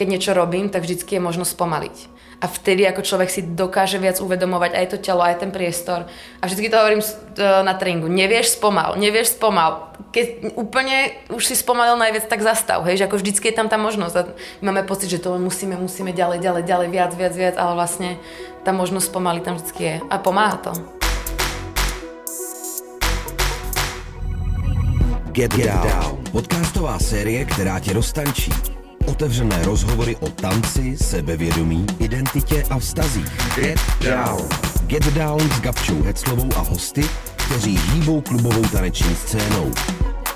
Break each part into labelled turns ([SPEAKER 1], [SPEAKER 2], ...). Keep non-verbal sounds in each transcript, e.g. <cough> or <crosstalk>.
[SPEAKER 1] keď niečo robím, tak vždycky je možno spomaliť. A vtedy ako človek si dokáže viac uvedomovať aj to telo, aj ten priestor. A vždycky to hovorím e, na tréningu. Nevieš spomal, nevieš spomal. Keď úplne už si spomalil najviac, tak zastav. Hej, že ako vždycky je tam tá možnosť. A máme pocit, že to musíme, musíme ďalej, ďalej, ďalej, viac, viac, viac, ale vlastne tá možnosť spomaliť tam vždycky je. A pomáha to.
[SPEAKER 2] Get, Get Down. Podcastová série, která tě roztančí. Otevřené rozhovory o tanci, sebevědomí, identitě a vztazích. Get Down. Get Down s Gabčou Heclovou a hosty, kteří hýbou klubovou taneční scénou.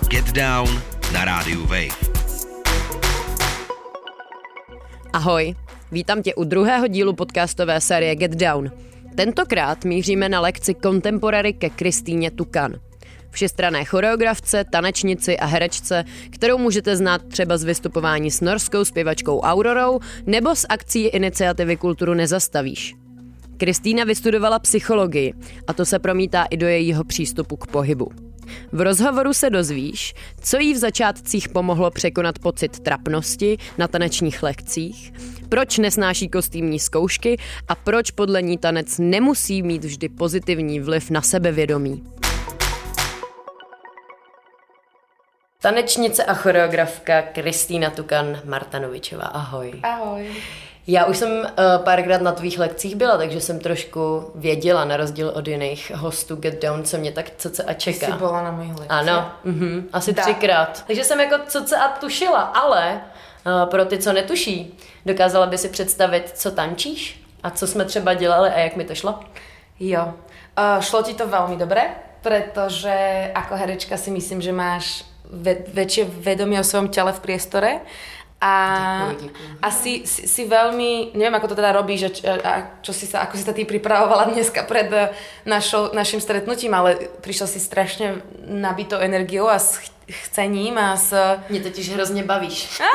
[SPEAKER 2] Get Down na rádiu Wave.
[SPEAKER 3] Ahoj, vítám tě u druhého dílu podcastové série Get Down. Tentokrát míříme na lekci Contemporary ke Kristýně Tukan – všestrané choreografce, tanečnici a herečce, kterou můžete znát třeba z vystupování s norskou zpěvačkou Aurorou nebo z akcí iniciativy Kulturu nezastavíš. Kristýna vystudovala psychologii a to se promítá i do jejího přístupu k pohybu. V rozhovoru se dozvíš, co jí v začátcích pomohlo překonat pocit trapnosti na tanečních lekcích, proč nesnáší kostýmní zkoušky a proč podle ní tanec nemusí mít vždy pozitivní vliv na sebevědomí. Tanečnice a choreografka Kristýna Tukan Martanovičová. Ahoj.
[SPEAKER 1] Ahoj.
[SPEAKER 3] Já už jsem uh, párkrát na tvých lekcích byla, takže jsem trošku věděla, na rozdíl od jiných hostů Get Down, co mě tak co a čeká.
[SPEAKER 1] Jsi byla na mojich lekcích.
[SPEAKER 3] Ano, uh-huh, asi da. třikrát. Takže jsem jako co a tušila, ale uh, pro ty, co netuší, dokázala by si představit, co tančíš a co jsme třeba dělali a jak mi to šlo?
[SPEAKER 1] Jo, uh, šlo ti to veľmi dobre, pretože ako herečka si myslím, že máš väčšie vedomie o svojom tele v priestore a, a si, si, si veľmi, neviem ako to teda robíš, že, a čo si sa, ako si sa ty pripravovala dneska pred eh, našou, našim stretnutím, ale prišiel si strašne nabitou energiou a s chcením a s...
[SPEAKER 3] Mne totiž hrozne bavíš. Á,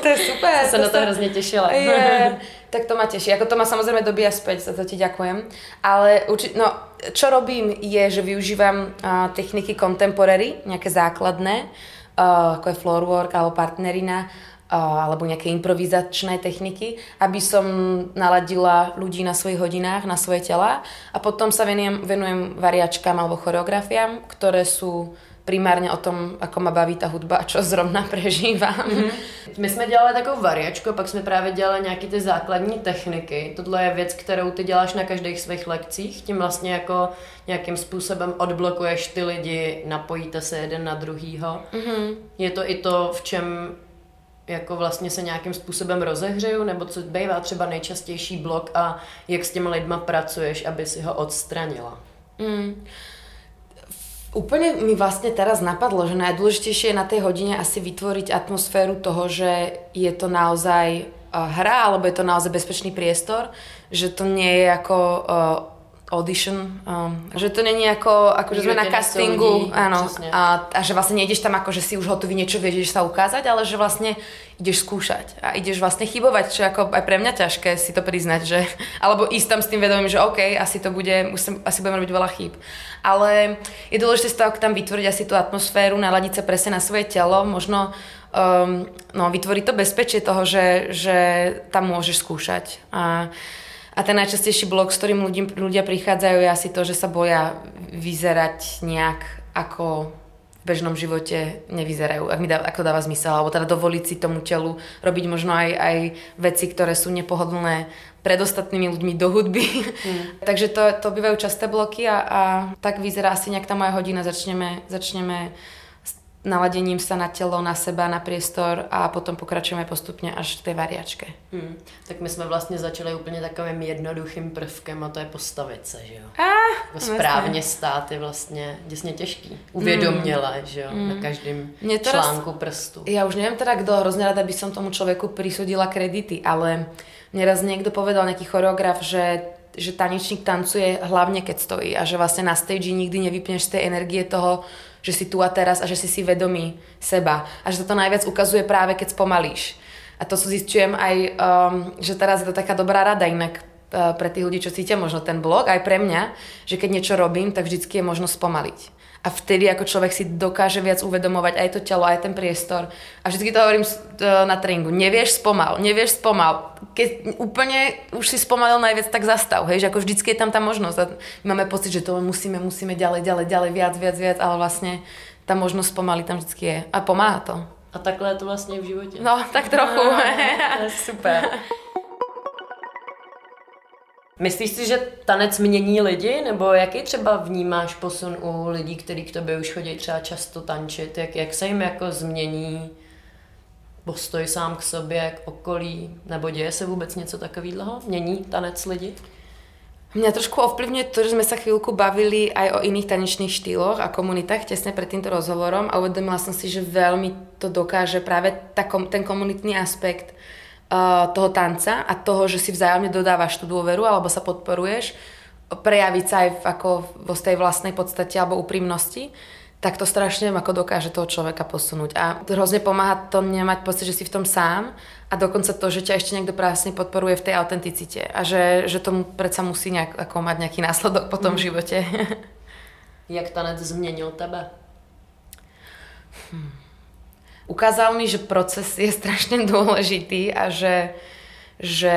[SPEAKER 1] to je super. <laughs>
[SPEAKER 3] Som sa na to hrozne tešila.
[SPEAKER 1] Je, <laughs> tak to ma teší. Ako to ma samozrejme dobíja späť, za to ti ďakujem. Ale určite, no, čo robím je, že využívam uh, techniky contemporary, nejaké základné, uh, ako je floorwork alebo partnerina, uh, alebo nejaké improvizačné techniky, aby som naladila ľudí na svojich hodinách, na svoje tela a potom sa venujem, venujem variačkám alebo choreografiám, ktoré sú primárně o tom, ako ma baví ta hudba a čo zrovna prežívám. Mm-hmm.
[SPEAKER 3] My jsme dělali takovou variačku, pak jsme právě dělali nějaké ty základní techniky. Tohle je věc, kterou ty děláš na každých svých lekcích, tím vlastně jako nějakým způsobem odblokuješ ty lidi, napojíte se jeden na druhýho. Mm-hmm. Je to i to, v čem jako vlastně se nějakým způsobem rozehřeju, nebo co bývá třeba nejčastější blok a jak s těma lidma pracuješ, aby si ho odstranila. Mm.
[SPEAKER 1] Úplne mi vlastne teraz napadlo, že najdôležitejšie je na tej hodine asi vytvoriť atmosféru toho, že je to naozaj hra, alebo je to naozaj bezpečný priestor, že to nie je ako uh, audition, um, že to není ako, ako že sme na castingu, ľudí, áno, a, a že vlastne nejdeš tam ako, že si už hotový niečo vieš sa ukázať, ale že vlastne ideš skúšať a ideš vlastne chybovať, čo ako aj pre mňa ťažké si to priznať, že, alebo ísť tam s tým vedomím, že OK, asi to bude, musím, asi budem robiť veľa chýb. Ale je dôležité toho tam vytvoriť asi tú atmosféru, naladiť sa presne na svoje telo, možno um, no, vytvoriť to bezpečie toho, že, že tam môžeš skúšať. A, a ten najčastejší blok, s ktorým ľudí, ľudia prichádzajú, je asi to, že sa boja vyzerať nejak ako v bežnom živote nevyzerajú, ak mi dá, ako dáva zmysel, alebo teda dovoliť si tomu telu robiť možno aj, aj veci, ktoré sú nepohodlné pred ostatnými ľuďmi do hudby. Mm. <laughs> Takže to, to bývajú časté bloky a, a tak vyzerá asi nejak tá moja hodina. Začneme, začneme naladením sa na telo, na seba, na priestor a potom pokračujeme postupně až k té variačke. Hmm.
[SPEAKER 3] Tak my jsme vlastně začali úplně takovým jednoduchým prvkem a to je postavit se, že jo?
[SPEAKER 1] Ah,
[SPEAKER 3] jako správně stát je vlastně děsně těžký. Uvědoměle, hmm. že jo, hmm. na každém článku prstu.
[SPEAKER 1] Já už nevím teda, kdo hrozně ráda by som tomu člověku prisudila kredity, ale mě raz někdo povedal, nějaký choreograf, že že tanečník tancuje hlavne keď stojí a že vlastne na stage nikdy nevypneš z tej energie toho, že si tu a teraz a že si si vedomý seba. A že sa to najviac ukazuje práve, keď spomalíš. A to zistujem aj, um, že teraz je to taká dobrá rada inak uh, pre tých ľudí, čo cítia možno ten blog, aj pre mňa, že keď niečo robím, tak vždycky je možno spomaliť. A vtedy ako človek si dokáže viac uvedomovať aj to telo, aj ten priestor. A vždy to hovorím e, na tréningu. Nevieš spomal, nevieš spomal. Keď úplne už si spomalil najviac, tak zastav, hej, že ako vždycky je tam tá možnosť. A máme pocit, že to musíme, musíme ďalej, ďalej, ďalej, viac, viac, viac, ale vlastne tá možnosť spomaly tam vždycky je. A pomáha to.
[SPEAKER 3] A takhle je to vlastně v životě.
[SPEAKER 1] No, tak trochu.
[SPEAKER 3] No, super. <laughs> Myslíš si, že tanec mění lidi, nebo jaký třeba vnímáš posun u lidí, kteří k tobě už chodí třeba často tančit? Jak, jak se jim jako změní postoj sám k sobě, k okolí? Nebo děje se vůbec něco takového? Mění tanec lidi?
[SPEAKER 1] Mňa trošku ovplyvňuje to, že sme sa chvíľku bavili aj o iných tanečných štýloch a komunitách tesne pred týmto rozhovorom a uvedomila som si, že veľmi to dokáže práve tá, ten komunitný aspekt toho tanca a toho, že si vzájomne dodávaš tú dôveru alebo sa podporuješ, prejaviť sa aj v, ako vo tej vlastnej podstate alebo úprimnosti tak to strašne ako dokáže toho človeka posunúť. A hrozne pomáha to nemať pocit, že si v tom sám a dokonca to, že ťa ešte niekto práve podporuje v tej autenticite a že, že tomu predsa musí nejak, ako mať nejaký následok po tom mm. živote. <laughs>
[SPEAKER 3] Jak tanec zmenil tebe?
[SPEAKER 1] Hm. Ukázal mi, že proces je strašne dôležitý a že, že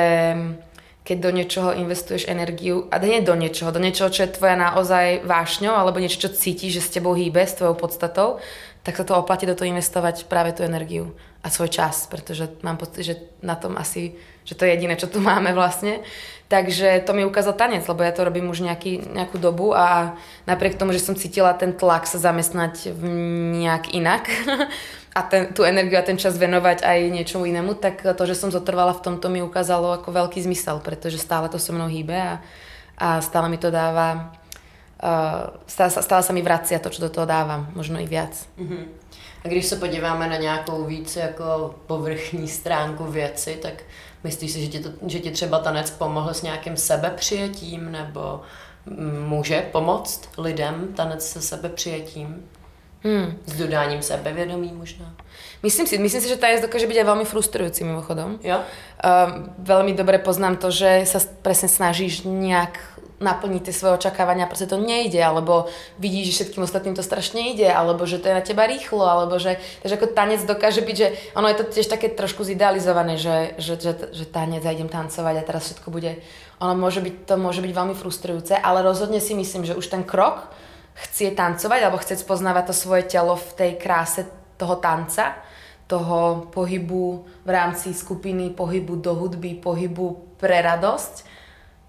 [SPEAKER 1] keď do niečoho investuješ energiu, a nie do niečoho, do niečoho, čo je tvoja naozaj vášňou, alebo niečo, čo cítiš, že s tebou hýbe, s tvojou podstatou, tak sa to oplatí do toho investovať práve tú energiu a svoj čas, pretože mám pocit, že na tom asi, že to je jediné, čo tu <laughs> máme vlastne. Takže to mi ukázal tanec, lebo ja to robím už nejaký, nejakú dobu a napriek tomu, že som cítila ten tlak sa zamestnať nejak inak, <laughs> a ten, tú energiu a ten čas venovať aj niečomu inému, tak to, že som zotrvala v tomto mi ukázalo ako veľký zmysel, pretože stále to so mnou hýbe a, a stále mi to dáva, uh, stále, stále sa mi vracia to, čo do toho dávam, možno i viac.
[SPEAKER 3] Uh-huh. A když se podíváme na nějakou víc jako povrchní stránku věci, tak myslíš si, že ti, to, že ti třeba tanec pomohl s nějakým sebepřijetím nebo může pomoct lidem tanec se sebepřijetím? Hmm. S dodáním sebevědomí možná.
[SPEAKER 1] Myslím si, myslím si, že tanec dokáže byť aj veľmi frustrujúci mimochodom.
[SPEAKER 3] Jo?
[SPEAKER 1] Uh, veľmi dobre poznám to, že sa presne snažíš nejak naplniť tie svoje očakávania, proste to nejde, alebo vidíš, že všetkým ostatným to strašne ide, alebo že to je na teba rýchlo, alebo že, takže ako tanec dokáže byť, že ono je to tiež také trošku zidealizované, že, že, že, že tanec a idem tancovať a teraz všetko bude, ono môže byť, to môže byť veľmi frustrujúce, ale rozhodne si myslím, že už ten krok, chcieť tancovať alebo chcieť spoznávať to svoje telo v tej kráse toho tanca, toho pohybu v rámci skupiny, pohybu do hudby, pohybu pre radosť,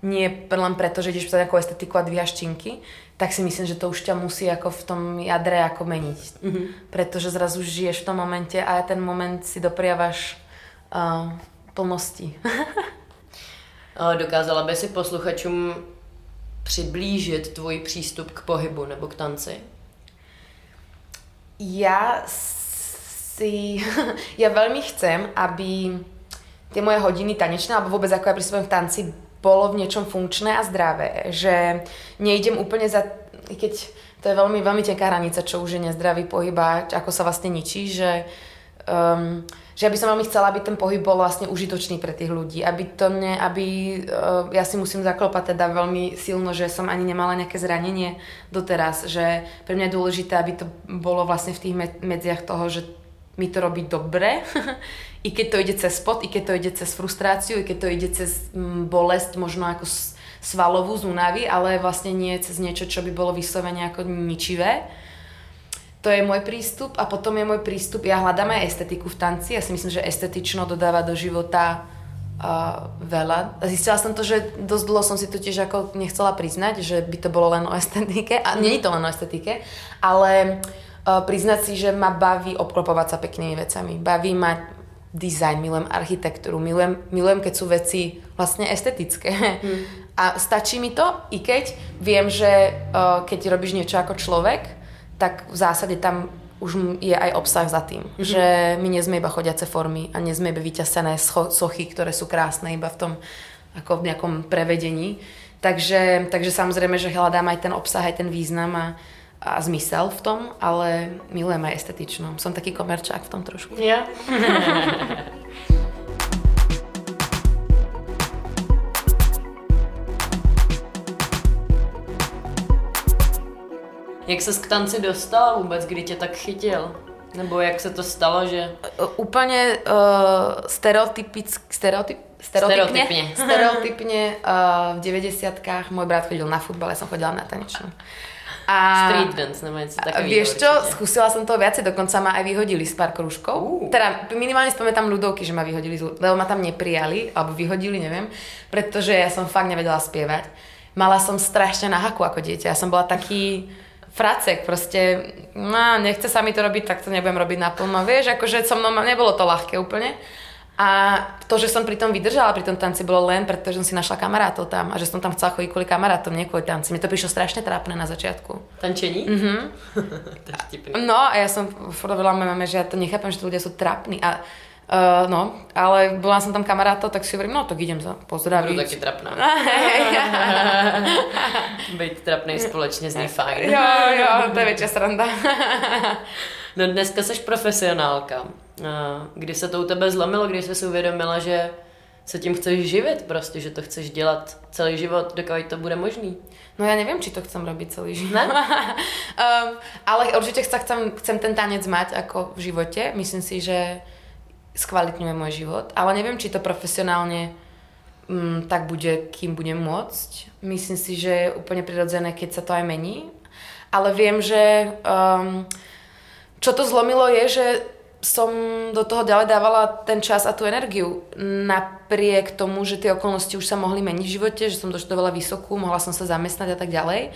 [SPEAKER 1] nie len preto, že ideš za nejakú estetiku a dvíhaš činky, tak si myslím, že to už ťa musí ako v tom jadre ako meniť. Mm-hmm. Pretože zrazu žiješ v tom momente a ten moment si dopriavaš uh, plnosti. <laughs>
[SPEAKER 3] Dokázala by si posluchačům přiblížit tvůj přístup k pohybu nebo k tanci?
[SPEAKER 1] Ja si... <laughs> ja veľmi chcem, aby tie moje hodiny tanečné, alebo vôbec ako ja pri svojom tanci, bolo v niečom funkčné a zdravé. Že nejdem úplne za... Keď to je veľmi, veľmi tenká hranica, čo už je nezdravý pohyb a ako sa vlastne ničí, že um, že ja by som veľmi chcela, aby ten pohyb bol vlastne užitočný pre tých ľudí, aby to ne, aby, uh, ja si musím zaklopať teda veľmi silno, že som ani nemala nejaké zranenie doteraz, že pre mňa je dôležité, aby to bolo vlastne v tých medziach toho, že mi to robí dobre, <laughs> i keď to ide cez spot, i keď to ide cez frustráciu, i keď to ide cez mm, bolesť, možno ako svalovú z únavy, ale vlastne nie cez niečo, čo by bolo vyslovene ako ničivé. To je môj prístup a potom je môj prístup, ja hľadám aj estetiku v tanci, ja si myslím, že estetično dodáva do života uh, veľa. Zistila som to, že dosť dlho som si to tiež ako nechcela priznať, že by to bolo len o estetike. A nie je to len o estetike, ale uh, priznať si, že ma baví obklopovať sa peknými vecami. Baví ma design, milujem architektúru, milujem, milujem keď sú veci vlastne estetické. Hmm. A stačí mi to, i keď viem, že uh, keď robíš niečo ako človek, tak v zásade tam už je aj obsah za tým. Mm-hmm. Že my nie sme iba chodiace formy a nie sme iba vyťasené sochy, ktoré sú krásne iba v tom ako v nejakom prevedení. Takže, takže samozrejme, že hľadám aj ten obsah, aj ten význam a, a zmysel v tom, ale milujem aj estetično. Som taký komerčák v tom trošku.
[SPEAKER 3] Ja. <laughs> Jak se k tanci dostala vůbec, kdy tě tak chytil? Nebo jak se to stalo, že...
[SPEAKER 1] Úplne uh, stereotypick, stereotyp, stereotypne, stereotypne, <laughs> stereotypne uh, v 90 môj brat chodil na futbal, ja som chodila na tanečnú.
[SPEAKER 3] A Street dance nebo něco takového.
[SPEAKER 1] Vieš čo, určite. skúsila som to viacej, dokonca ma aj vyhodili z pár kružkov. Uh. Teda minimálne spomínam ľudovky, že ma vyhodili, lebo ma tam neprijali, alebo vyhodili, neviem, pretože ja som fakt nevedela spievať. Mala som strašne na haku ako dieťa. Ja som bola taký fracek, proste, no, nechce sa mi to robiť, tak to nebudem robiť naplno. Vieš, akože so mnou nebolo to ľahké úplne. A to, že som pri tom vydržala, pri tom tanci, bolo len preto, že som si našla kamarátov tam a že som tam chcela chodiť kvôli kamarátom, nie kvôli tanci. Mne to prišlo strašne trápne na začiatku.
[SPEAKER 3] Tančení?
[SPEAKER 1] Mhm. <laughs> no a ja som hovorila mojej mame, že ja to nechápem, že tí ľudia sú trápni. A Uh, no, ale bola som tam kamarátov, tak si hovorím, no tak idem za pozdraviť.
[SPEAKER 3] Budu taky trapná. <laughs> Být trapný společně zní fajn.
[SPEAKER 1] jo, jo, to je väčšia sranda. <laughs>
[SPEAKER 3] no dneska seš profesionálka. Kdy se to u tebe zlomilo, když jsi si uvědomila, že se tím chceš živit prostě, že to chceš dělat celý život, dokud to bude možný?
[SPEAKER 1] No ja neviem, či to chcem robiť celý život. um, <laughs> ale určite sa chcem, chcem ten tanec mať ako v živote. Myslím si, že skvalitňuje môj život. Ale neviem, či to profesionálne um, tak bude, kým budem môcť. Myslím si, že je úplne prirodzené, keď sa to aj mení. Ale viem, že um, čo to zlomilo je, že som do toho ďalej dávala ten čas a tú energiu. Napriek tomu, že tie okolnosti už sa mohli meniť v živote, že som doštudovala vysokú, mohla som sa zamestnať a tak ďalej.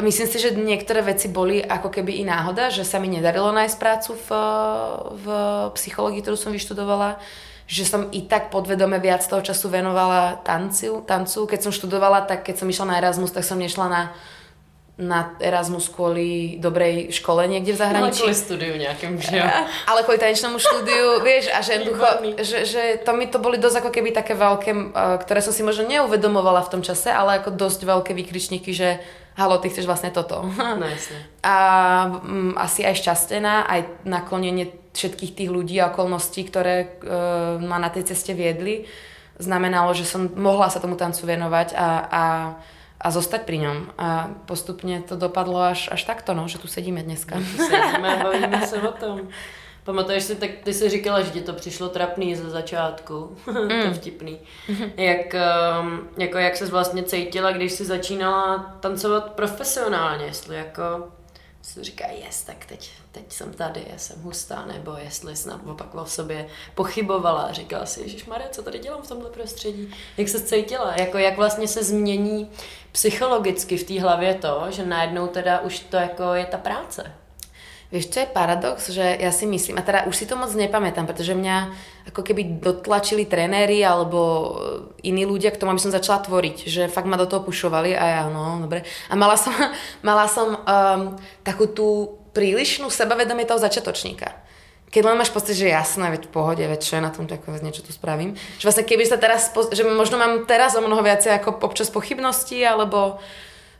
[SPEAKER 1] Myslím si, že niektoré veci boli ako keby i náhoda, že sa mi nedarilo nájsť prácu v, v psychológii, ktorú som vyštudovala, že som i tak podvedome viac toho času venovala tancu. tancu. Keď som študovala, tak keď som išla na Erasmus, tak som nešla na na Erasmus kvôli dobrej škole niekde v zahraničí.
[SPEAKER 3] Ale kvôli studiu nejakým, že jo?
[SPEAKER 1] Ale kvôli tanečnému štúdiu, <laughs> vieš, a že, ducho, že, že to mi to boli dosť ako keby také veľké, ktoré som si možno neuvedomovala v tom čase, ale ako dosť veľké výkričníky, že halo, ty chceš vlastne toto.
[SPEAKER 3] No <laughs> jasne.
[SPEAKER 1] A m, asi aj šťastená, aj naklonenie všetkých tých ľudí a okolností, ktoré uh, ma na tej ceste viedli, znamenalo, že som mohla sa tomu tancu venovať a, a a zostať pri ňom. A postupne to dopadlo až, až takto, no, že tu sedíme dneska.
[SPEAKER 3] Tu sedíme a bavíme se o tom. Pamatuješ si, tak ty jsi říkala, že ti to přišlo trapný ze začátku. <laughs> Mm. to vtipný. Jak, um, jako jak se vlastně cítila, když jsi začínala tancovat profesionálně, jestli jako si říká, yes, tak teď, teď jsem tady, já jsem hustá, nebo jestli snad opak o sobě pochybovala říkala si, Ježíš Maria, co tady dělám v tomhle prostředí? Jak se cítila? Jako, jak vlastně se změní psychologicky v té hlavě to, že najednou teda už to jako je ta práce?
[SPEAKER 1] Vieš, čo je paradox? Že ja si myslím, a teda už si to moc nepamätám, pretože mňa ako keby dotlačili trenéri alebo iní ľudia k tomu, aby som začala tvoriť. Že fakt ma do toho pušovali a ja, no, dobre. A mala som, <laughs> mala som um, takú tú prílišnú sebavedomie toho začiatočníka. Keď len máš pocit, že jasné, veď v pohode, veď čo je na tom, tak niečo tu spravím. Že vlastne keby sa teraz, že možno mám teraz o mnoho viacej ako občas pochybnosti, alebo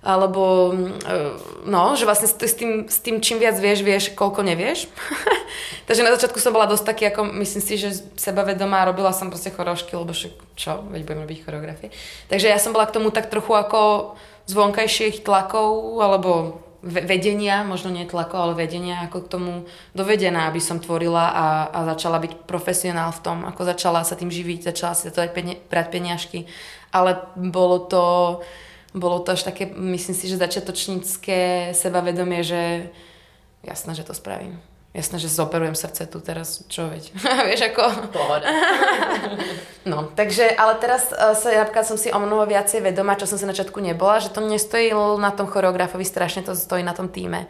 [SPEAKER 1] alebo mm, no, že vlastne s tým, s tým čím viac vieš, vieš, koľko nevieš. <laughs> Takže na začiatku som bola dosť taký, ako myslím si, že sebavedomá, robila som proste chorošky, lebo však čo, veď budem robiť choreografie. Takže ja som bola k tomu tak trochu ako z vonkajších tlakov, alebo vedenia, možno nie tlakov, ale vedenia, ako k tomu dovedená, aby som tvorila a, a začala byť profesionál v tom, ako začala sa tým živiť, začala si to aj brať peniažky. Ale bolo to bolo to až také, myslím si, že začiatočnícke sebavedomie, že jasné, že to spravím. Jasné, že zoperujem srdce tu teraz, čo veď. <laughs> Vieš ako?
[SPEAKER 3] Pohoda. <laughs>
[SPEAKER 1] no, takže, ale teraz uh, sa napríklad som si o mnoho viacej vedomá, čo som sa na začiatku nebola, že to nestojí na tom choreografovi, strašne to stojí na tom týme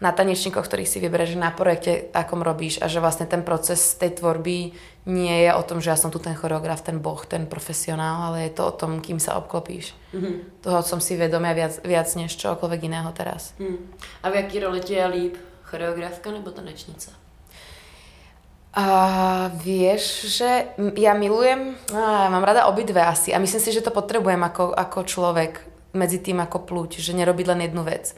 [SPEAKER 1] na tanečníkoch, ktorých si vybereš, na projekte, akom robíš a že vlastne ten proces tej tvorby nie je o tom, že ja som tu ten choreograf, ten boh, ten profesionál, ale je to o tom, kým sa obklopíš. Mm-hmm. Toho som si vedomia viac, viac než čokoľvek iného teraz. Mm.
[SPEAKER 3] A v jaký roli ti je líp? Choreografka nebo tanečnica?
[SPEAKER 1] A vieš, že ja milujem, a mám rada obidve asi a myslím si, že to potrebujem ako, ako človek medzi tým ako pluť, že nerobiť len jednu vec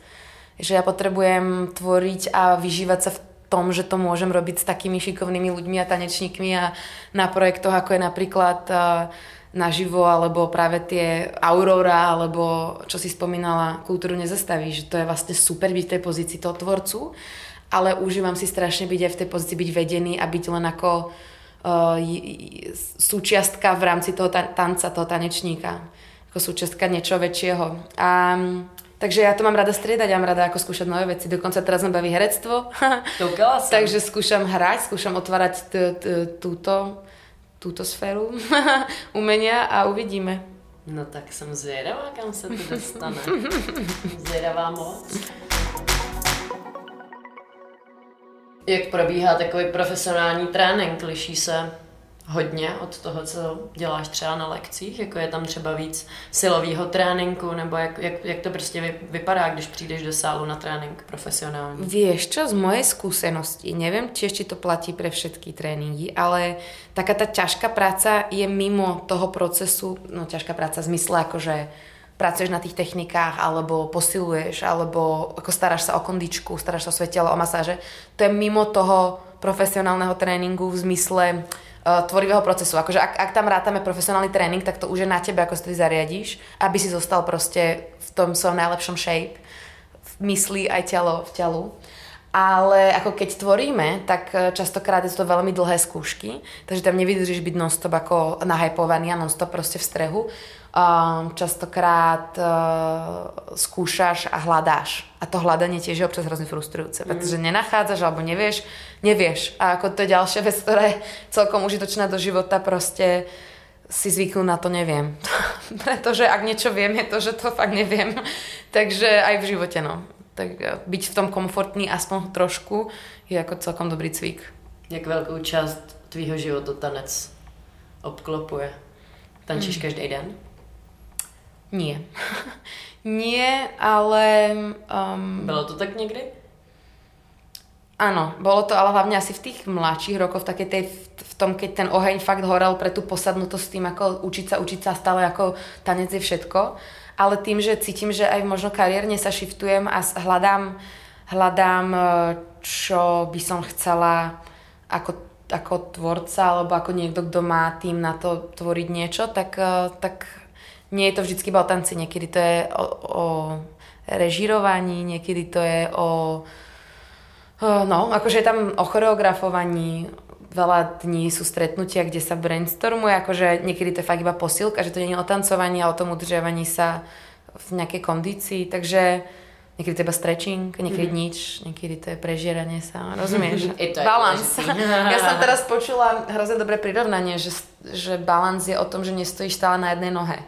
[SPEAKER 1] že ja potrebujem tvoriť a vyžívať sa v tom, že to môžem robiť s takými šikovnými ľuďmi a tanečníkmi a na projektoch, ako je napríklad uh, naživo, alebo práve tie Aurora, alebo čo si spomínala, kultúru nezastaví, že to je vlastne super byť v tej pozícii toho tvorcu, ale užívam si strašne byť aj v tej pozícii byť vedený a byť len ako uh, súčiastka v rámci toho ta- tanca, toho tanečníka. Ako súčiastka niečo väčšieho. A Takže ja to mám rada striedať, ja mám rada ako skúšať nové veci. Dokonca teraz ma baví herectvo. <laughs> Takže skúšam hrať, skúšam otvárať t- t- túto túto sféru <laughs> umenia a uvidíme.
[SPEAKER 3] No tak jsem zvědavá, kam se to dostane. <laughs> zvědavá moc. Jak probíhá takový profesionální trénink? Liší se hodně od toho, co děláš třeba na lekcích? Jako je tam třeba víc silového tréninku, nebo jak, jak, jak to prostě vypadá, když přijdeš do sálu na trénink profesionální?
[SPEAKER 1] Vieš čo, z mojej skúsenosti, tiež, či to platí pre všetky tréningy, ale taká tá ťažká práca je mimo toho procesu, no ťažká práca v zmysle akože pracuješ na tých technikách, alebo posiluješ, alebo ako staráš sa o kondičku, staráš sa o svoje o masáže. To je mimo toho profesionálneho tréningu v zmysle uh, tvorivého procesu. Akože ak, ak tam rátame profesionálny tréning, tak to už je na tebe, ako si to zariadíš, aby si zostal proste v tom svojom najlepšom shape, v mysli aj telo, v telu. Ale ako keď tvoríme, tak e, častokrát je to veľmi dlhé skúšky, takže tam nevydržíš byť non-stop ako nahypovaný a non-stop proste v strehu. Um, častokrát uh, skúšaš a hľadáš. A to hľadanie tiež je občas hrozne frustrujúce, mm. pretože nenachádzaš alebo nevieš, nevieš. A ako to je ďalšia vec, ktorá je celkom užitočná do života, proste si zvyknú na to neviem. <laughs> pretože ak niečo viem, je to, že to fakt neviem. <laughs> Takže aj v živote, no. Tak byť v tom komfortný aspoň trošku je ako celkom dobrý cvik.
[SPEAKER 3] Jak veľkú časť tvýho života tanec obklopuje? Tančíš mm. každý den?
[SPEAKER 1] Nie. <laughs> Nie, ale... Um,
[SPEAKER 3] Bylo to tak někdy?
[SPEAKER 1] Áno, bolo to ale hlavne asi v tých mladších rokoch, v, takej tej, v tom, keď ten oheň fakt horel pre tú posadnutosť s tým, ako učiť sa, učiť sa stále ako tanec je všetko. Ale tým, že cítim, že aj možno kariérne sa shiftujem a hľadám, hľadám, e, čo by som chcela ako, ako tvorca alebo ako niekto, kto má tým na to tvoriť niečo, tak, e, tak nie je to vždycky iba o tanci, niekedy to je o, o režirovaní, niekedy to je o... No, akože je tam o choreografovaní, veľa dní sú stretnutia, kde sa brainstormuje, akože niekedy to je fakt iba posilka, že to nie je o tancovaní, ale o tom udržiavaní sa v nejakej kondícii, takže niekedy to je iba stretching, niekedy mm. nič, niekedy to je prežieranie sa, rozumieš? <laughs> balans. <laughs> ja som teraz počula hrozne dobré prirovnanie, že, že balans je o tom, že nestojíš stále na jednej nohe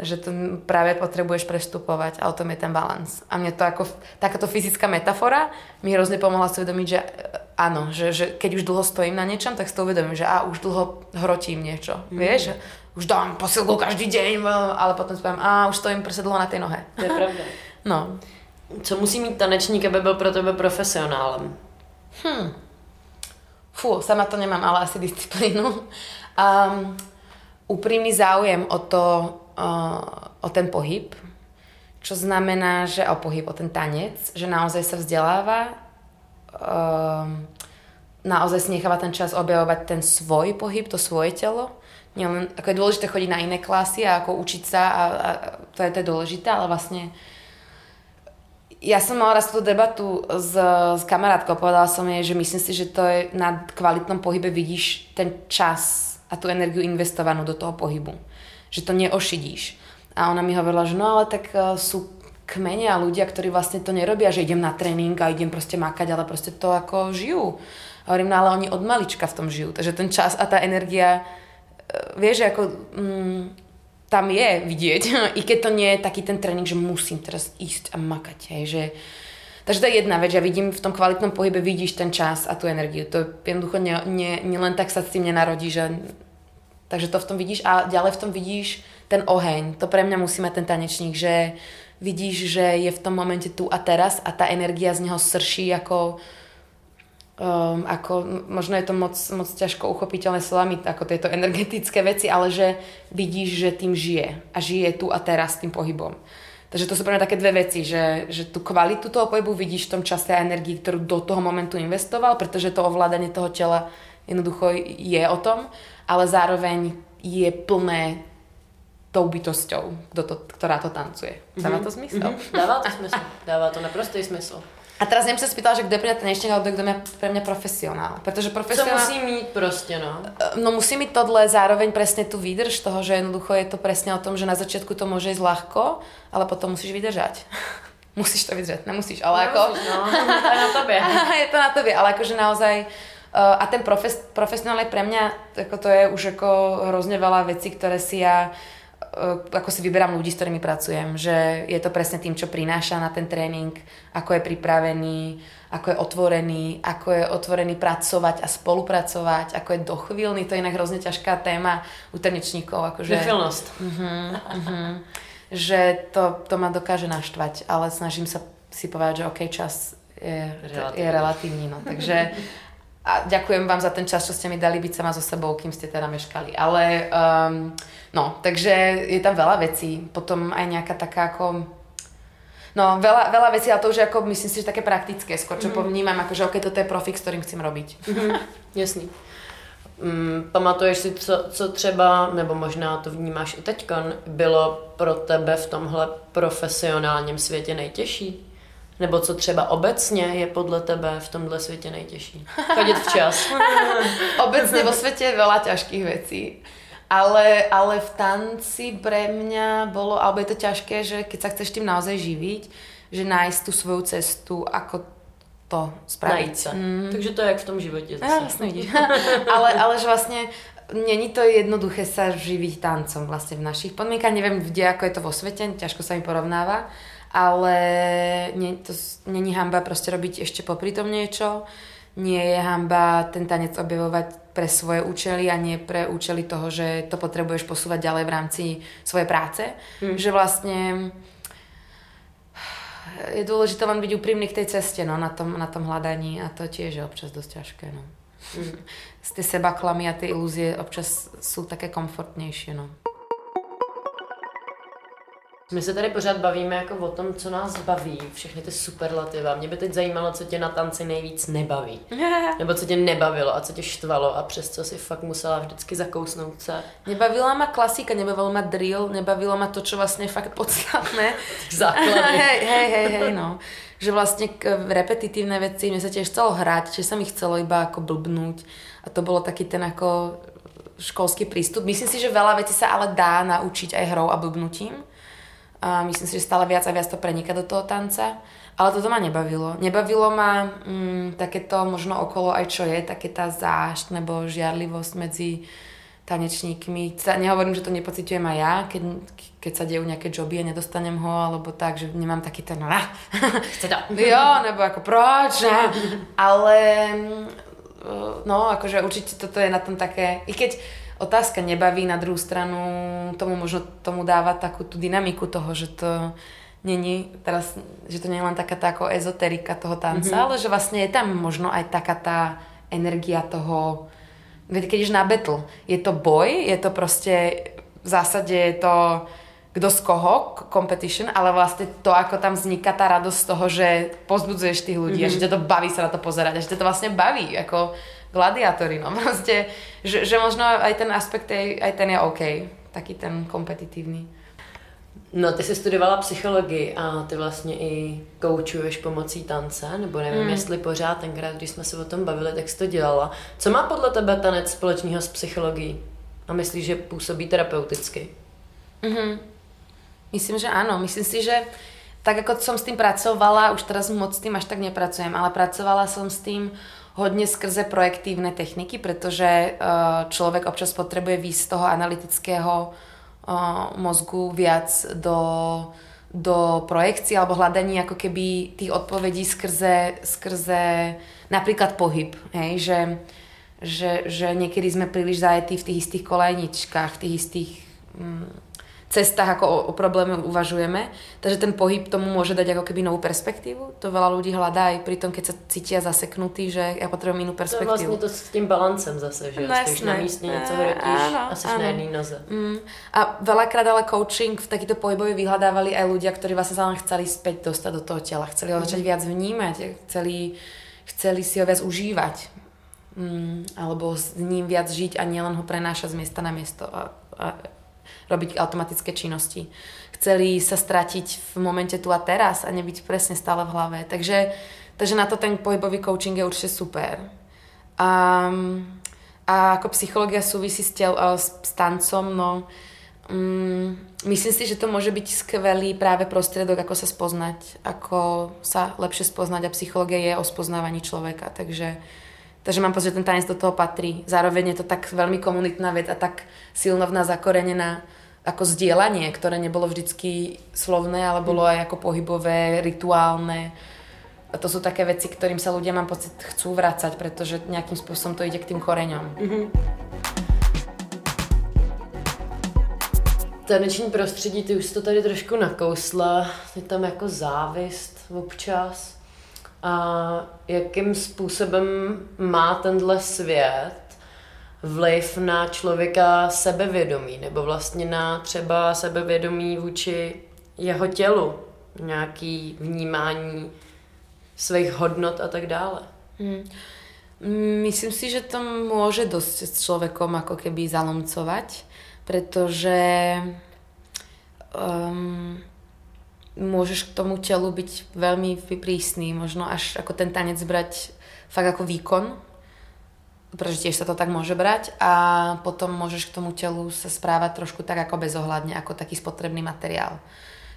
[SPEAKER 1] že to práve potrebuješ prestupovať a o tom je ten balans. A mne to ako takáto fyzická metafora mi hrozne pomohla si uvedomiť, že e, áno, že, že keď už dlho stojím na niečom, tak si to uvedomím, že a už dlho hrotím niečo, mm. vieš? Už dám posilku každý deň, ale potom si poviem, a už stojím prostě dlho na tej nohe.
[SPEAKER 3] To je pravda. <laughs>
[SPEAKER 1] No.
[SPEAKER 3] Co musí mít tanečník, aby byl pro tebe profesionálem?
[SPEAKER 1] Hm. Fú, sama to nemám, ale asi disciplínu. Um, úprimný záujem o to, o ten pohyb, čo znamená, že o pohyb, o ten tanec, že naozaj sa vzdeláva, um, naozaj si necháva ten čas objavovať ten svoj pohyb, to svoje telo. len, ako je dôležité chodiť na iné klasy a ako učiť sa a, a to, je, to je dôležité, ale vlastne ja som mala raz tú debatu s, s kamarátkou, povedala som jej, že myslím si, že to je na kvalitnom pohybe vidíš ten čas a tú energiu investovanú do toho pohybu že to neošidíš. A ona mi hovorila, že no ale tak uh, sú kmene a ľudia, ktorí vlastne to nerobia, že idem na tréning a idem proste makať, ale proste to ako žijú. A hovorím, no ale oni od malička v tom žijú. Takže ten čas a tá energia, uh, vieš, ako mm, tam je vidieť. <laughs> I keď to nie je taký ten tréning, že musím teraz ísť a makať. Hej, že, Takže to je jedna vec, ja vidím v tom kvalitnom pohybe, vidíš ten čas a tú energiu. To jednoducho nie, nie len tak sa s tým nenarodí, že Takže to v tom vidíš a ďalej v tom vidíš ten oheň. To pre mňa musí mať ten tanečník, že vidíš, že je v tom momente tu a teraz a tá energia z neho srší ako um, ako, možno je to moc, moc ťažko uchopiteľné slovami, ako tieto energetické veci, ale že vidíš, že tým žije a žije tu a teraz tým pohybom. Takže to sú pre mňa také dve veci, že, že tú kvalitu toho pohybu vidíš v tom čase a energii, ktorú do toho momentu investoval, pretože to ovládanie toho tela jednoducho je o tom ale zároveň je plné tou bytosťou, kto to, ktorá to tancuje. Dáva to zmysel? Mm-hmm.
[SPEAKER 3] Dává to smysl. Dává to naprostý smysl.
[SPEAKER 1] A teraz neviem sa spýtala, že kto je pre mňa tanečník, alebo kto je pre mňa profesionál. Pretože profesionál...
[SPEAKER 3] Co musí mít prostě, no?
[SPEAKER 1] No musí mít tohle zároveň presne tu výdrž toho, že jednoducho je to presne o tom, že na začiatku to môže ísť ľahko, ale potom musíš vydržať. <laughs> musíš to vydržať, nemusíš, ale ako...
[SPEAKER 3] Nemusíš, no, to je na tobě. <laughs>
[SPEAKER 1] je to na tobě, ale akože naozaj... Uh, a ten profes, profesionál je pre mňa, ako to je už ako hrozne veľa vecí, ktoré si ja uh, ako si vyberám ľudí, s ktorými pracujem, že je to presne tým, čo prináša na ten tréning, ako je pripravený, ako je otvorený, ako je otvorený pracovať a spolupracovať, ako je dochvíľný, to je inak hrozne ťažká téma u tanečníkov. Akože,
[SPEAKER 3] Dochvíľnosť.
[SPEAKER 1] Uh-huh, uh-huh, že to, to ma dokáže naštvať, ale snažím sa si povedať, že OK, čas je relatívny. Je relatívny no. Takže <laughs> a ďakujem vám za ten čas, čo ste mi dali byť sama so sebou, kým ste teda meškali. Ale um, no, takže je tam veľa vecí. Potom aj nejaká taká ako No, veľa, veľa vecí, ale to už je ako, myslím si, že také praktické, skôr čo mm. povnímam, ako, že OK, toto je profik, s ktorým chcem robiť.
[SPEAKER 3] Mm-hmm. Jasný. Mm, pamatuješ si, co, co třeba, nebo možná to vnímáš i teď, bylo pro tebe v tomhle profesionálním světě nejtěžší? Nebo co třeba obecně je podle tebe v tomhle světě nejtěžší? Chodit včas. <laughs>
[SPEAKER 1] obecně vo světě je veľa ťažkých vecí. Ale, ale v tanci pre mňa bolo, alebo je to ťažké, že keď sa chceš tým naozaj živiť, že nájsť tú svoju cestu, ako to spraviť.
[SPEAKER 3] Mm. Takže to je jak v tom živote zase.
[SPEAKER 1] Ja, vlastne vidíš. <laughs> ale, ale že vlastne není to jednoduché sa živiť tancom vlastne v našich podmienkach. Neviem, kde ako je to vo svete, ťažko sa mi porovnáva, ale nie, to není hamba proste robiť ešte popri tom niečo. Nie je hamba ten tanec objavovať pre svoje účely a nie pre účely toho, že to potrebuješ posúvať ďalej v rámci svojej práce. Mm. Že vlastne je dôležité len byť úprimný k tej ceste no, na, tom, na tom hľadaní a to tiež je občas dosť ťažké. No. Mm. Tie sebaklamy a tie ilúzie občas sú také komfortnejšie. No.
[SPEAKER 3] My se tady pořád bavíme jako o tom, co nás baví, všechny ty superlativa. Mě by teď zajímalo, co tě na tanci nejvíc nebaví. <laughs> Nebo co tě nebavilo a co tě štvalo a přes co si fakt musela vždycky zakousnout se.
[SPEAKER 1] Nebavila ma klasika, nebavilo ma drill, nebavilo ma to, čo vlastne je fakt podstatné. <laughs>
[SPEAKER 3] Základy.
[SPEAKER 1] hej, hej, hej, hej, no. Že vlastne repetitívne veci, mne sa tiež chcelo hrať, že sa mi chcelo iba ako blbnúť. A to bolo taký ten ako školský prístup. Myslím si, že veľa vecí sa ale dá naučiť aj hrou a blbnutím a myslím si, že stále viac a viac to preniká do toho tanca. Ale toto ma nebavilo. Nebavilo ma mm, takéto možno okolo aj čo je, také tá zášť nebo žiarlivosť medzi tanečníkmi. Nehovorím, že to nepocitujem aj ja, keď, keď sa dejú nejaké joby a nedostanem ho, alebo tak, že nemám taký ten <laughs>
[SPEAKER 3] Chce to. <laughs>
[SPEAKER 1] jo, nebo ako proč, <laughs> ale mm, no, akože určite toto je na tom také, i keď otázka nebaví, na druhú stranu tomu možno tomu dáva takú tú dynamiku toho, že to není teraz, že to nie je len taká tá ako ezoterika toho tanca, mm-hmm. ale že vlastne je tam možno aj taká tá energia toho, keď ideš na battle, je to boj, je to proste v zásade je to kto z koho, competition, ale vlastne to, ako tam vzniká tá radosť z toho, že pozbudzuješ tých ľudí mm-hmm. a že ťa to baví sa na to pozerať a že ťa to vlastne baví, ako gladiátori, no <laughs> proste, že, že možno aj ten aspekt, je, aj ten je OK, taký ten kompetitívny.
[SPEAKER 3] No, ty jsi studovala psychologii a ty vlastně i koučuješ pomocí tance, nebo nevím, mm. jestli pořád tenkrát, když jsme se o tom bavili, tak jsi to dělala. Co má podle tebe tanec společného s psychologií? A myslíš, že působí terapeuticky?
[SPEAKER 1] Mm-hmm. Myslím, že áno. Myslím si, že tak ako som s tým pracovala, už teraz moc s tým až tak nepracujem, ale pracovala som s tým hodne skrze projektívne techniky, pretože eh, človek občas potrebuje výjsť z toho analytického eh, mozgu viac do, do projekcie alebo hľadania ako keby tých odpovedí skrze, skrze napríklad pohyb. Hej? Že, že, že niekedy sme príliš zajetí v tých istých kolejničkách, v tých istých mm, cestách, ako o, o probléme uvažujeme. Takže ten pohyb tomu môže dať ako keby novú perspektívu. To veľa ľudí hľadá aj pri tom, keď sa cítia zaseknutí, že ja potrebujem inú perspektívu.
[SPEAKER 3] To je vlastne to s tým balancem zase, že no, Stojíš na místne, niečo hrotíš a si na jednej noze. Mm.
[SPEAKER 1] A veľakrát ale coaching v takýto pohybový vyhľadávali aj ľudia, ktorí vlastne sa len chceli späť dostať do toho tela. Chceli ho začať mm. viac vnímať, chceli, chceli si ho viac užívať mm, alebo s ním viac žiť a nielen ho prenášať z miesta na miesto a, a robiť automatické činnosti. Chceli sa stratiť v momente tu a teraz a nebyť presne stále v hlave. Takže, takže na to ten pohybový coaching je určite super. A, a ako psychológia súvisí s, tel, s, s tancom, no um, myslím si, že to môže byť skvelý práve prostriedok, ako sa spoznať, ako sa lepšie spoznať a psychológia je o spoznávaní človeka, takže Takže mám pocit, že ten tanec do toho patrí. Zároveň je to tak veľmi komunitná vec a tak silno v nás zakorenená ako zdieľanie, ktoré nebolo vždycky slovné, ale bolo aj ako pohybové, rituálne. A to sú také veci, ktorým sa ľudia, mám pocit, chcú vrácať, pretože nejakým spôsobom to ide k tým koreňom. Mm-hmm.
[SPEAKER 3] Taneční prostředí, ty už to tady trošku nakousla, je tam jako závist občas. A jakým způsobem má tenhle svět vliv na člověka sebevědomí, nebo vlastně na třeba sebevědomí vůči jeho tělu, nějaký vnímání svých hodnot a tak dále. Hmm.
[SPEAKER 1] Myslím si, že to môže dosť s človekom ako keby zalomcovať, pretože um, môžeš k tomu telu byť veľmi prísny, možno až ako ten tanec brať fakt ako výkon, pretože tiež sa to tak môže brať a potom môžeš k tomu telu sa správať trošku tak ako bezohľadne, ako taký spotrebný materiál.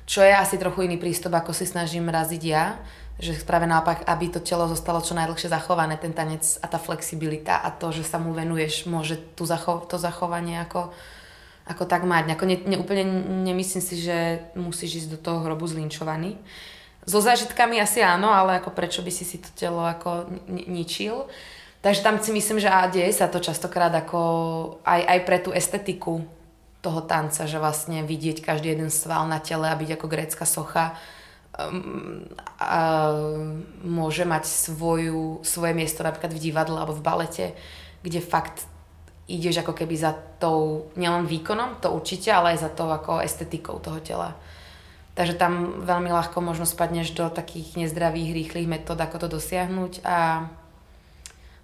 [SPEAKER 1] Čo je asi trochu iný prístup, ako si snažím raziť ja, že práve naopak, aby to telo zostalo čo najdlhšie zachované, ten tanec a tá flexibilita a to, že sa mu venuješ, môže tu zacho- to zachovanie ako ako tak mať. Ako ne, ne, úplne nemyslím si, že musíš ísť do toho hrobu zlinčovaný. So zážitkami asi áno, ale ako prečo by si si to telo ako ničil. Takže tam si myslím, že a deje sa to častokrát ako aj, aj pre tú estetiku toho tanca, že vlastne vidieť každý jeden sval na tele a byť ako grécka socha um, a môže mať svoju, svoje miesto napríklad v divadle alebo v balete, kde fakt ideš ako keby za tou, nielen výkonom, to určite, ale aj za tou ako estetikou toho tela. Takže tam veľmi ľahko možno spadneš do takých nezdravých, rýchlych metód, ako to dosiahnuť a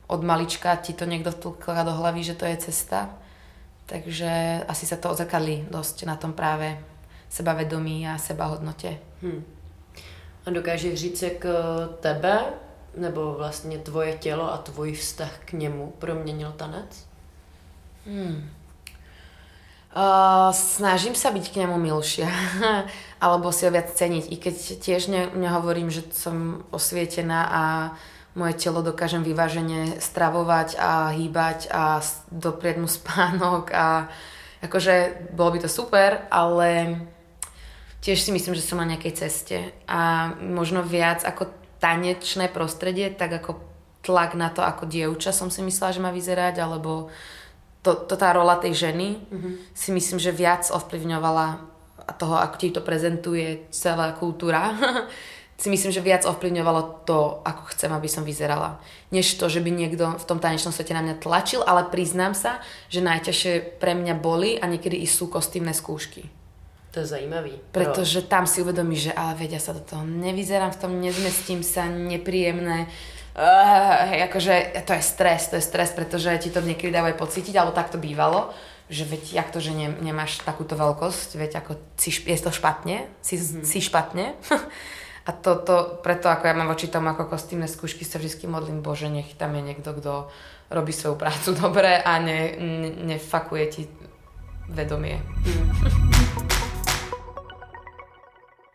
[SPEAKER 1] od malička ti to niekto vtlkla do hlavy, že to je cesta. Takže asi sa to odzrkadlí dosť na tom práve sebavedomí a sebahodnote. Hmm.
[SPEAKER 3] A dokáže říct, jak tebe, nebo vlastně tvoje tělo a tvůj vztah k němu proměnil tanec? Hmm.
[SPEAKER 1] Uh, snažím sa byť k nemu milšia, <laughs> alebo si ho viac ceniť, i keď tiež ne, nehovorím, že som osvietená a moje telo dokážem vyvážene stravovať a hýbať a doprieť mu spánok a akože bolo by to super, ale tiež si myslím, že som na nejakej ceste a možno viac ako tanečné prostredie, tak ako tlak na to, ako dievča som si myslela, že má vyzerať, alebo to, to tá rola tej ženy mm-hmm. si myslím, že viac ovplyvňovala toho, ako ti to prezentuje celá kultúra, <laughs> si myslím, že viac ovplyvňovalo to, ako chcem, aby som vyzerala. Než to, že by niekto v tom tanečnom svete na mňa tlačil, ale priznám sa, že najťažšie pre mňa boli a niekedy i sú kostýmne skúšky.
[SPEAKER 3] To je zajímavý.
[SPEAKER 1] Pretože tam si uvedomíš, že ale vedia sa do toho, nevyzerám v tom, nezmestím sa, nepríjemné, uh, hej, akože to je stres, to je stres, pretože ti to niekedy dávajú pocítiť, alebo tak to bývalo, že veď, jak to, že ne, nemáš takúto veľkosť, veď ako si, je to špatne, si, mm-hmm. si špatne. <laughs> A to, to, preto ako ja mám voči tomu ako kostýmne skúšky sa vždy modlím, Bože, nech tam je niekto, kto robí svoju prácu <laughs> dobre a ne, ne, nefakuje ti vedomie. Mm. <laughs>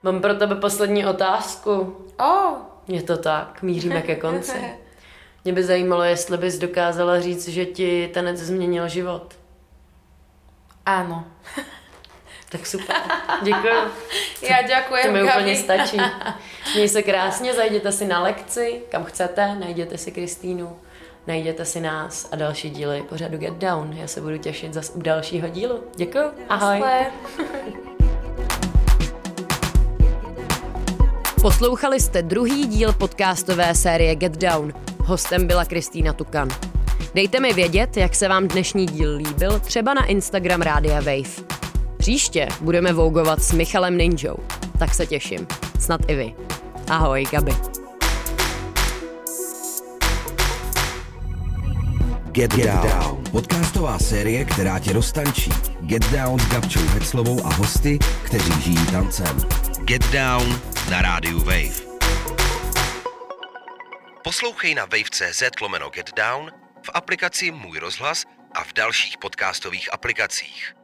[SPEAKER 3] Mám pro tebe poslední otázku.
[SPEAKER 1] Oh.
[SPEAKER 3] Je to tak, míříme ke konci. Mě by zajímalo, jestli bys dokázala říct, že ti tanec změnil život.
[SPEAKER 1] Áno.
[SPEAKER 3] Tak super, děkuji.
[SPEAKER 1] Já děkuji.
[SPEAKER 3] To mi úplně stačí. Měj se krásně, zajděte si na lekci, kam chcete, najděte si Kristýnu, najděte si nás a další díly pořadu Get Down. Já se budu těšit za dalšího dílu. Děkuji, ahoj.
[SPEAKER 4] Poslouchali jste druhý díl podcastové série Get Down. Hostem byla Kristýna Tukan. Dejte mi vědět, jak se vám dnešní díl líbil, třeba na Instagram Rádia Wave. Příště budeme vougovat s Michalem Ninjou, tak se těším. Snad i vy. Ahoj, Gabi.
[SPEAKER 2] Get, Get Down. Down. Podcastová série, která tě roztančí. Get Down s Gabčou Heclovou a hosty, kteří žijí tancem. Get Down na rádiu Wave. Poslouchej na wave.cz lomeno Get Down, v aplikaci Můj rozhlas a v dalších podcastových aplikacích.